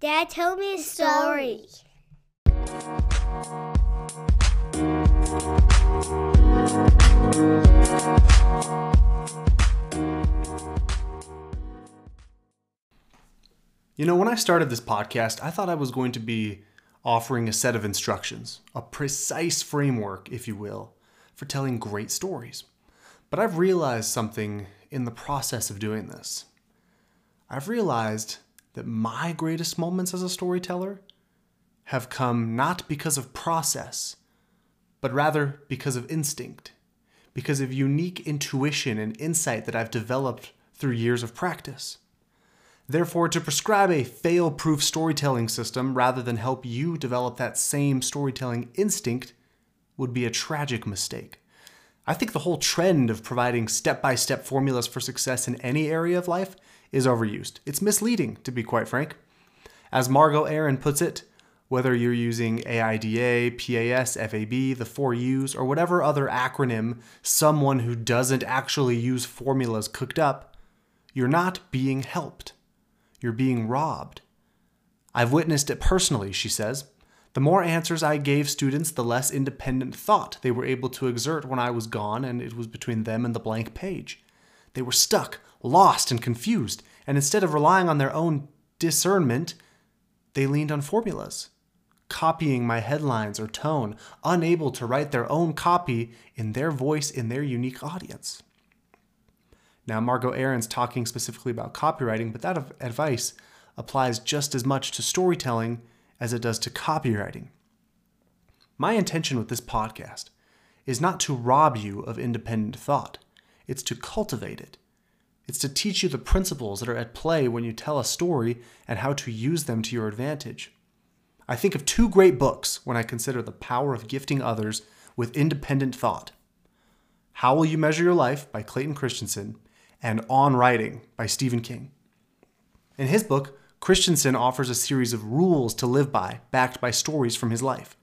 Dad, tell me a story. You know, when I started this podcast, I thought I was going to be offering a set of instructions, a precise framework, if you will, for telling great stories. But I've realized something in the process of doing this. I've realized that my greatest moments as a storyteller have come not because of process, but rather because of instinct, because of unique intuition and insight that I've developed through years of practice. Therefore, to prescribe a fail proof storytelling system rather than help you develop that same storytelling instinct would be a tragic mistake. I think the whole trend of providing step by step formulas for success in any area of life is overused. It's misleading, to be quite frank. As Margo Aron puts it, whether you're using AIDA, PAS, FAB, the four U's, or whatever other acronym someone who doesn't actually use formulas cooked up, you're not being helped. You're being robbed. I've witnessed it personally, she says. The more answers I gave students, the less independent thought they were able to exert when I was gone and it was between them and the blank page. They were stuck, lost, and confused, and instead of relying on their own discernment, they leaned on formulas, copying my headlines or tone, unable to write their own copy in their voice in their unique audience. Now, Margo Aron's talking specifically about copywriting, but that advice applies just as much to storytelling as it does to copywriting. My intention with this podcast is not to rob you of independent thought, it's to cultivate it. It's to teach you the principles that are at play when you tell a story and how to use them to your advantage. I think of two great books when I consider the power of gifting others with independent thought How Will You Measure Your Life by Clayton Christensen and On Writing by Stephen King. In his book, Christensen offers a series of rules to live by, backed by stories from his life.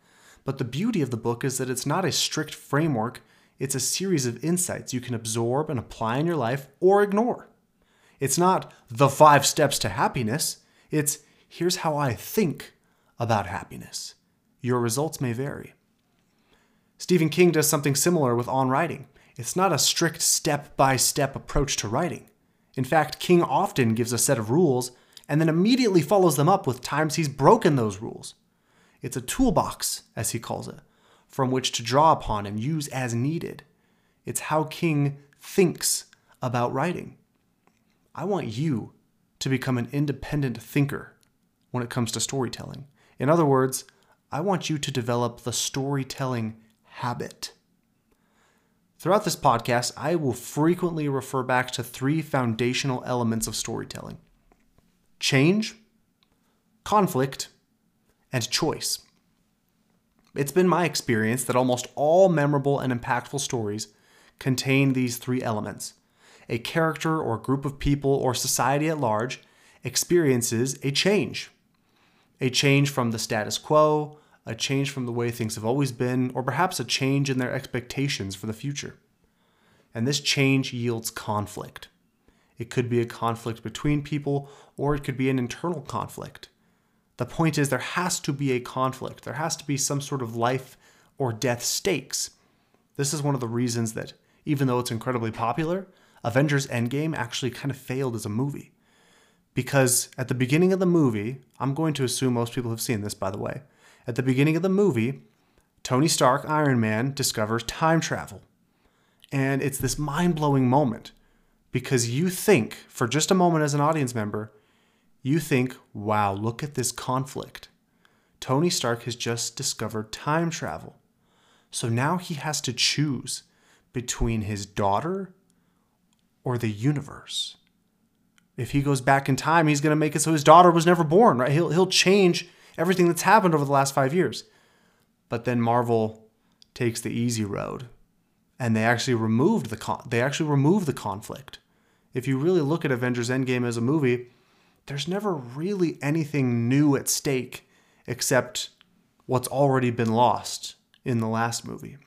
But the beauty of the book is that it's not a strict framework, it's a series of insights you can absorb and apply in your life or ignore. It's not the five steps to happiness, it's here's how I think about happiness. Your results may vary. Stephen King does something similar with On Writing. It's not a strict step by step approach to writing. In fact, King often gives a set of rules and then immediately follows them up with times he's broken those rules. It's a toolbox, as he calls it, from which to draw upon and use as needed. It's how King thinks about writing. I want you to become an independent thinker when it comes to storytelling. In other words, I want you to develop the storytelling habit. Throughout this podcast, I will frequently refer back to three foundational elements of storytelling change, conflict, and choice. It's been my experience that almost all memorable and impactful stories contain these three elements. A character or group of people or society at large experiences a change. A change from the status quo, a change from the way things have always been, or perhaps a change in their expectations for the future. And this change yields conflict. It could be a conflict between people, or it could be an internal conflict. The point is, there has to be a conflict. There has to be some sort of life or death stakes. This is one of the reasons that, even though it's incredibly popular, Avengers Endgame actually kind of failed as a movie. Because at the beginning of the movie, I'm going to assume most people have seen this, by the way. At the beginning of the movie, Tony Stark, Iron Man, discovers time travel. And it's this mind blowing moment because you think, for just a moment as an audience member, you think, wow, look at this conflict. Tony Stark has just discovered time travel. So now he has to choose between his daughter or the universe. If he goes back in time, he's going to make it so his daughter was never born, right? He'll, he'll change everything that's happened over the last five years. But then Marvel takes the easy road and they actually removed the con- they actually removed the conflict if you really look at Avengers Endgame as a movie, there's never really anything new at stake except what's already been lost in the last movie.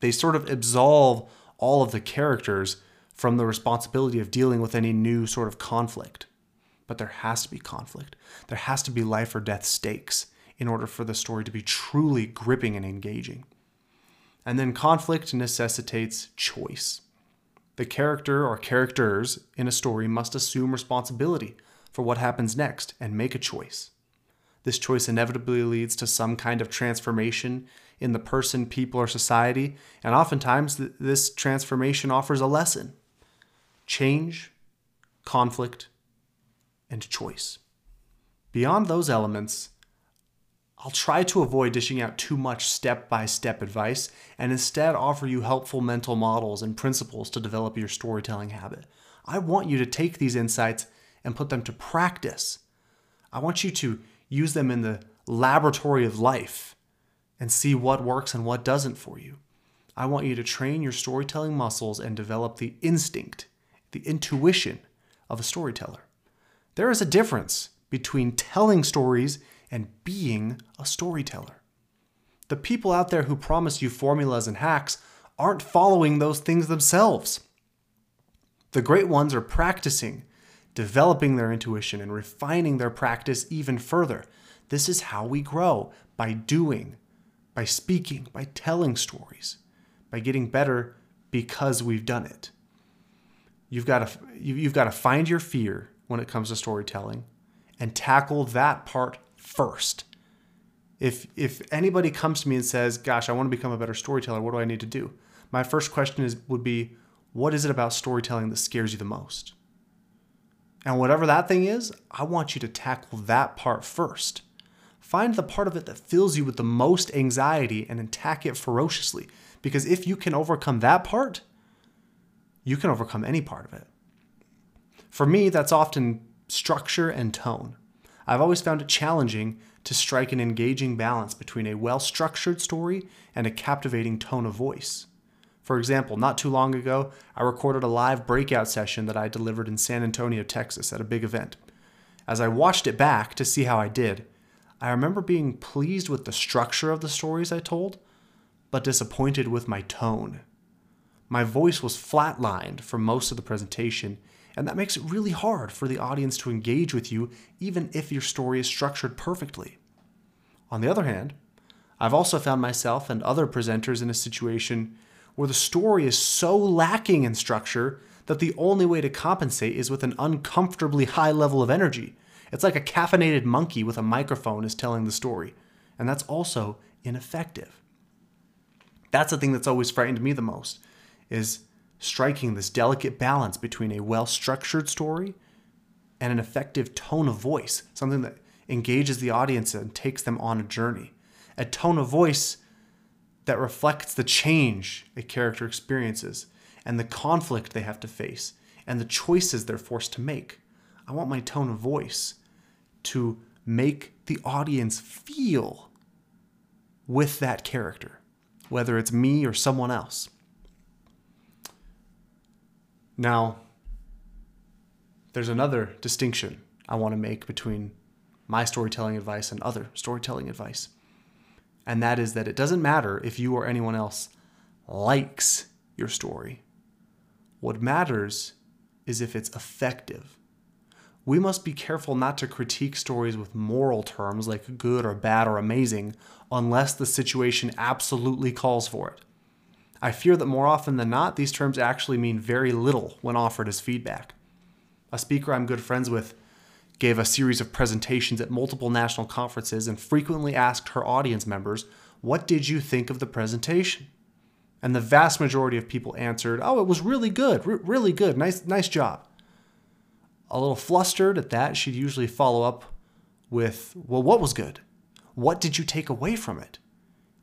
They sort of absolve all of the characters from the responsibility of dealing with any new sort of conflict. but there has to be conflict. There has to be life or death stakes in order for the story to be truly gripping and engaging. And then conflict necessitates choice. The character or characters in a story must assume responsibility for what happens next and make a choice. This choice inevitably leads to some kind of transformation in the person, people, or society, and oftentimes th- this transformation offers a lesson change, conflict, and choice. Beyond those elements, I'll try to avoid dishing out too much step by step advice and instead offer you helpful mental models and principles to develop your storytelling habit. I want you to take these insights and put them to practice. I want you to use them in the laboratory of life and see what works and what doesn't for you. I want you to train your storytelling muscles and develop the instinct, the intuition of a storyteller. There is a difference between telling stories and being a storyteller. The people out there who promise you formulas and hacks aren't following those things themselves. The great ones are practicing, developing their intuition, and refining their practice even further. This is how we grow by doing, by speaking, by telling stories, by getting better because we've done it. You've got to you've got to find your fear when it comes to storytelling and tackle that part first. If if anybody comes to me and says, "Gosh, I want to become a better storyteller. What do I need to do?" My first question is would be, "What is it about storytelling that scares you the most?" And whatever that thing is, I want you to tackle that part first. Find the part of it that fills you with the most anxiety and attack it ferociously. Because if you can overcome that part, you can overcome any part of it. For me, that's often structure and tone. I've always found it challenging to strike an engaging balance between a well structured story and a captivating tone of voice. For example, not too long ago, I recorded a live breakout session that I delivered in San Antonio, Texas at a big event. As I watched it back to see how I did, I remember being pleased with the structure of the stories I told, but disappointed with my tone. My voice was flatlined for most of the presentation, and that makes it really hard for the audience to engage with you, even if your story is structured perfectly. On the other hand, I've also found myself and other presenters in a situation where the story is so lacking in structure that the only way to compensate is with an uncomfortably high level of energy. It's like a caffeinated monkey with a microphone is telling the story, and that's also ineffective. That's the thing that's always frightened me the most is striking this delicate balance between a well structured story and an effective tone of voice, something that engages the audience and takes them on a journey. A tone of voice that reflects the change a character experiences and the conflict they have to face and the choices they're forced to make. I want my tone of voice to make the audience feel with that character, whether it's me or someone else. Now, there's another distinction I want to make between my storytelling advice and other storytelling advice. And that is that it doesn't matter if you or anyone else likes your story. What matters is if it's effective. We must be careful not to critique stories with moral terms like good or bad or amazing unless the situation absolutely calls for it. I fear that more often than not, these terms actually mean very little when offered as feedback. A speaker I'm good friends with gave a series of presentations at multiple national conferences and frequently asked her audience members, What did you think of the presentation? And the vast majority of people answered, Oh, it was really good, really good, nice, nice job. A little flustered at that, she'd usually follow up with, Well, what was good? What did you take away from it?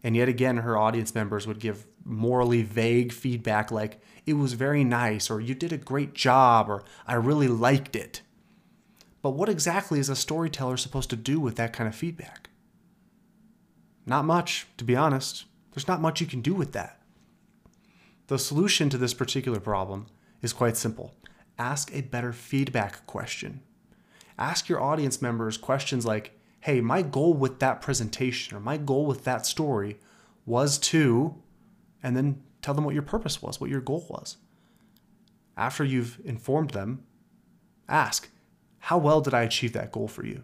And yet again, her audience members would give morally vague feedback like, it was very nice, or you did a great job, or I really liked it. But what exactly is a storyteller supposed to do with that kind of feedback? Not much, to be honest. There's not much you can do with that. The solution to this particular problem is quite simple ask a better feedback question. Ask your audience members questions like, hey, my goal with that presentation or my goal with that story was to, and then tell them what your purpose was, what your goal was. After you've informed them, ask, How well did I achieve that goal for you?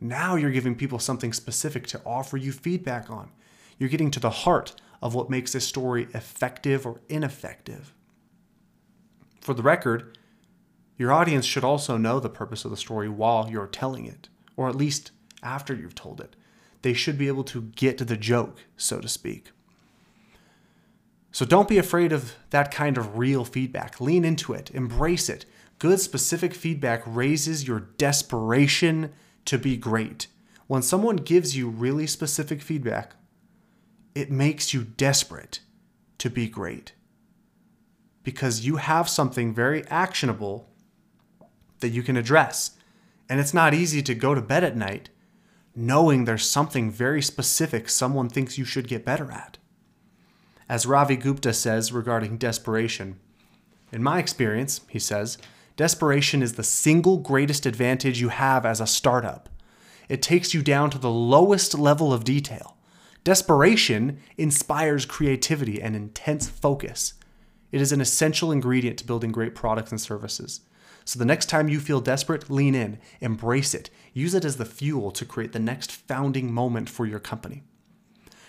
Now you're giving people something specific to offer you feedback on. You're getting to the heart of what makes a story effective or ineffective. For the record, your audience should also know the purpose of the story while you're telling it, or at least after you've told it. They should be able to get to the joke, so to speak. So don't be afraid of that kind of real feedback. Lean into it, embrace it. Good, specific feedback raises your desperation to be great. When someone gives you really specific feedback, it makes you desperate to be great because you have something very actionable that you can address. And it's not easy to go to bed at night knowing there's something very specific someone thinks you should get better at. As Ravi Gupta says regarding desperation, in my experience, he says, desperation is the single greatest advantage you have as a startup. It takes you down to the lowest level of detail. Desperation inspires creativity and intense focus. It is an essential ingredient to building great products and services. So the next time you feel desperate, lean in, embrace it, use it as the fuel to create the next founding moment for your company.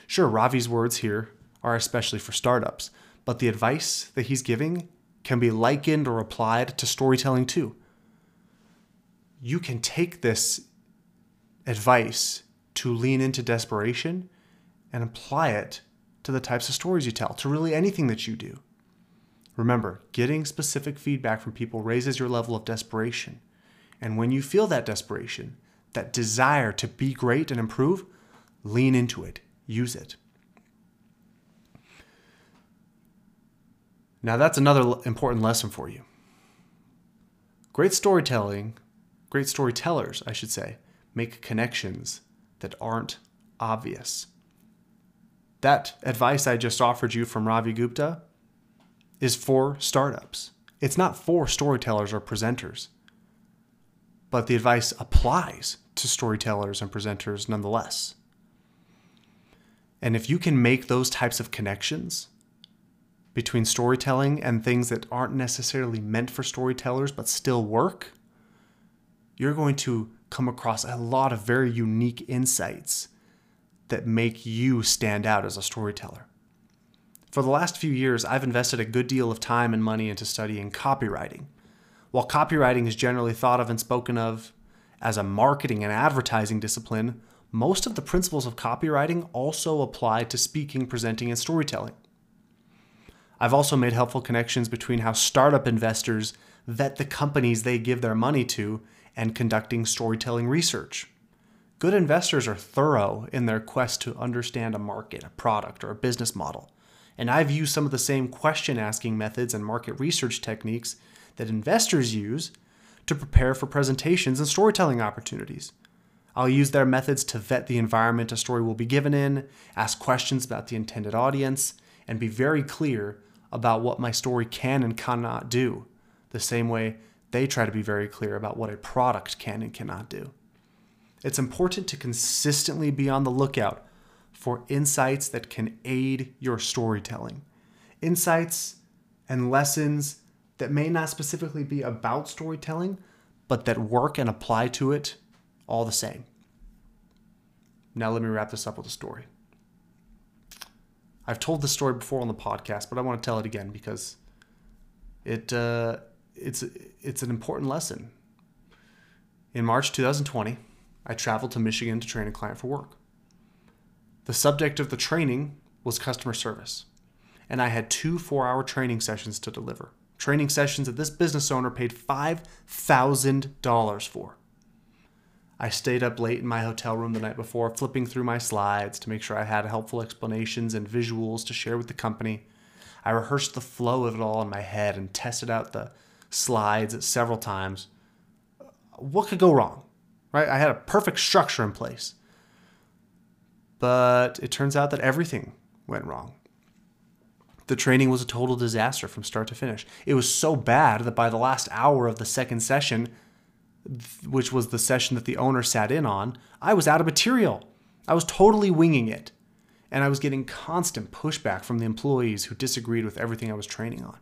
Sure, Ravi's words here are especially for startups, but the advice that he's giving can be likened or applied to storytelling too. You can take this advice to lean into desperation and apply it to the types of stories you tell, to really anything that you do. Remember, getting specific feedback from people raises your level of desperation. And when you feel that desperation, that desire to be great and improve, lean into it, use it. Now, that's another important lesson for you. Great storytelling, great storytellers, I should say, make connections that aren't obvious. That advice I just offered you from Ravi Gupta is for startups. It's not for storytellers or presenters. But the advice applies to storytellers and presenters nonetheless. And if you can make those types of connections between storytelling and things that aren't necessarily meant for storytellers but still work, you're going to come across a lot of very unique insights that make you stand out as a storyteller. For the last few years, I've invested a good deal of time and money into studying copywriting. While copywriting is generally thought of and spoken of as a marketing and advertising discipline, most of the principles of copywriting also apply to speaking, presenting, and storytelling. I've also made helpful connections between how startup investors vet the companies they give their money to and conducting storytelling research. Good investors are thorough in their quest to understand a market, a product, or a business model and I've used some of the same question asking methods and market research techniques that investors use to prepare for presentations and storytelling opportunities. I'll use their methods to vet the environment a story will be given in, ask questions about the intended audience, and be very clear about what my story can and cannot do, the same way they try to be very clear about what a product can and cannot do. It's important to consistently be on the lookout for insights that can aid your storytelling. Insights and lessons that may not specifically be about storytelling, but that work and apply to it all the same. Now, let me wrap this up with a story. I've told this story before on the podcast, but I want to tell it again because it uh, it's it's an important lesson. In March 2020, I traveled to Michigan to train a client for work. The subject of the training was customer service, and I had two four hour training sessions to deliver. Training sessions that this business owner paid $5,000 for. I stayed up late in my hotel room the night before, flipping through my slides to make sure I had helpful explanations and visuals to share with the company. I rehearsed the flow of it all in my head and tested out the slides several times. What could go wrong? Right? I had a perfect structure in place. But it turns out that everything went wrong. The training was a total disaster from start to finish. It was so bad that by the last hour of the second session, which was the session that the owner sat in on, I was out of material. I was totally winging it. And I was getting constant pushback from the employees who disagreed with everything I was training on.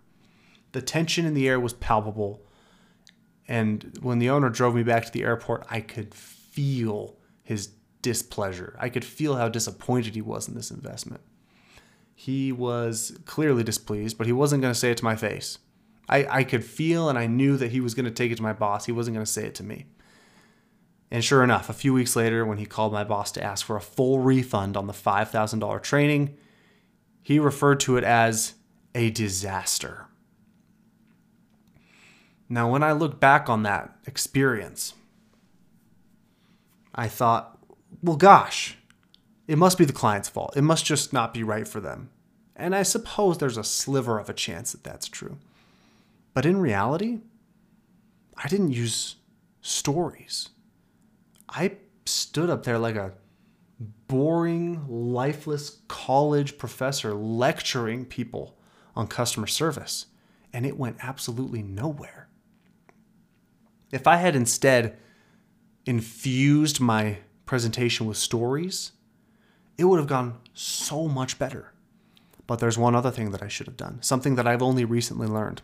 The tension in the air was palpable, And when the owner drove me back to the airport, I could feel his displeasure. I could feel how disappointed he was in this investment. He was clearly displeased, but he wasn't going to say it to my face. I, I could feel and I knew that he was going to take it to my boss. He wasn't going to say it to me. And sure enough, a few weeks later, when he called my boss to ask for a full refund on the $5,000 training, he referred to it as a disaster. Now, when I look back on that experience, I thought, well, gosh, it must be the client's fault. It must just not be right for them. And I suppose there's a sliver of a chance that that's true. But in reality, I didn't use stories. I stood up there like a boring, lifeless college professor lecturing people on customer service, and it went absolutely nowhere. If I had instead infused my presentation with stories, it would have gone so much better. But there's one other thing that I should have done, something that I've only recently learned.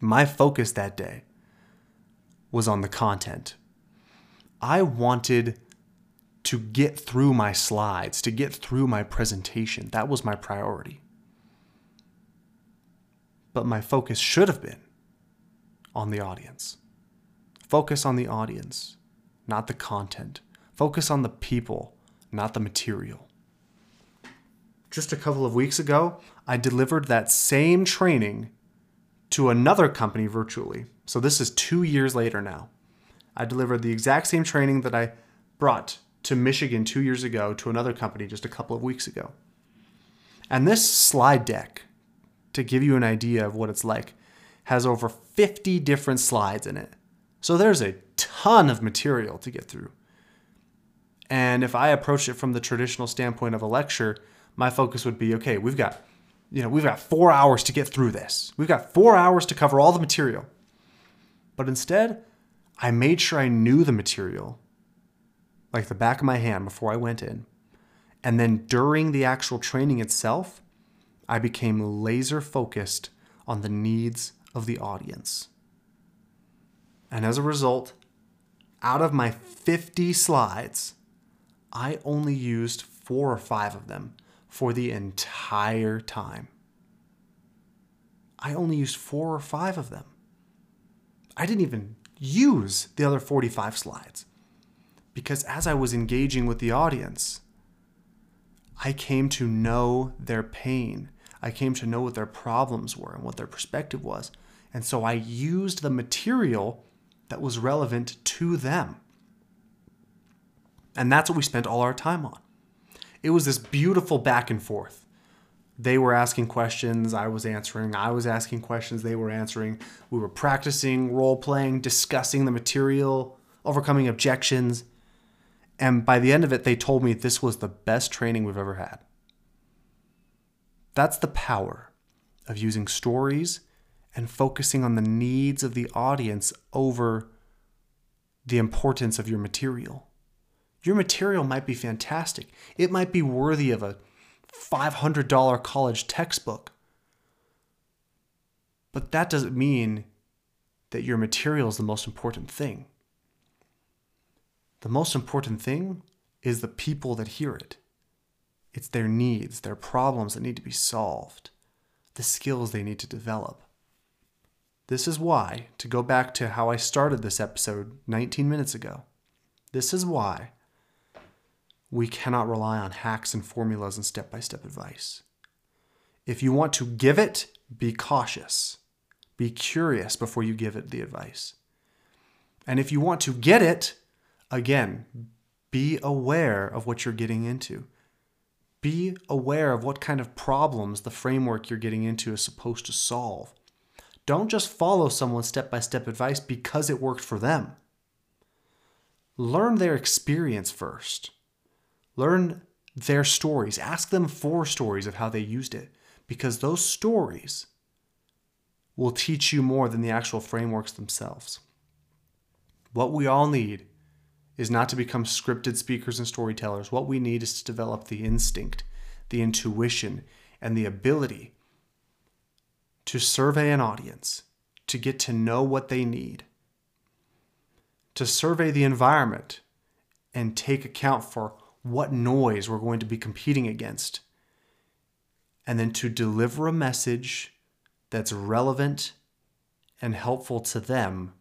My focus that day was on the content. I wanted to get through my slides, to get through my presentation. That was my priority. But my focus should have been on the audience. Focus on the audience, not the content. Focus on the people, not the material. Just a couple of weeks ago, I delivered that same training to another company virtually. So this is two years later now. I delivered the exact same training that I brought to Michigan two years ago to another company just a couple of weeks ago. And this slide deck, to give you an idea of what it's like, has over 50 different slides in it. So there's a ton of material to get through. And if I approach it from the traditional standpoint of a lecture, my focus would be okay, we've got you know, we've got four hours to get through this. We've got four hours to cover all the material. But instead, I made sure I knew the material like the back of my hand before I went in. And then during the actual training itself, I became laser focused on the needs of the audience. And as a result, out of my 50 slides, I only used four or five of them for the entire time. I only used four or five of them. I didn't even use the other 45 slides because as I was engaging with the audience, I came to know their pain. I came to know what their problems were and what their perspective was. And so I used the material that was relevant to them. And that's what we spent all our time on it was this beautiful back and forth. They were asking questions, I was answering, I was asking questions, they were answering. We were practicing role playing, discussing the material, overcoming objections. And by the end of it, they told me this was the best training we've ever had. That's the power of using stories and focusing on the needs of the audience over the importance of your material. Your material might be fantastic. It might be worthy of a $500 college textbook. But that doesn't mean that your material is the most important thing. The most important thing is the people that hear it. It's their needs, their problems that need to be solved, the skills they need to develop. This is why, to go back to how I started this episode 19 minutes ago, this is why we cannot rely on hacks and formulas and step by step advice. If you want to give it, be cautious. Be curious before you give it the advice. And if you want to get it, again, be aware of what you're getting into. Be aware of what kind of problems the framework you're getting into is supposed to solve. Don't just follow someone's step by step advice because it worked for them. Learn their experience first. Learn their stories. Ask them for stories of how they used it because those stories will teach you more than the actual frameworks themselves. What we all need is not to become scripted speakers and storytellers. What we need is to develop the instinct, the intuition, and the ability to survey an audience, to get to know what they need, to survey the environment and take account for what noise we're going to be competing against, and then to deliver a message that's relevant and helpful to them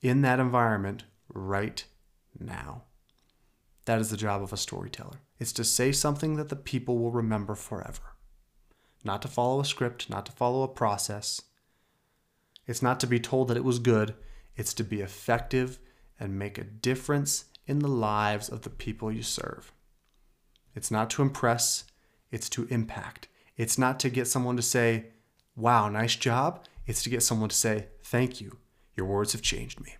in that environment right now. That is the job of a storyteller. It's to say something that the people will remember forever. Not to follow a script, not to follow a process. It's not to be told that it was good, it's to be effective and make a difference in the lives of the people you serve. It's not to impress, it's to impact. It's not to get someone to say, wow, nice job. It's to get someone to say, thank you. Your words have changed me.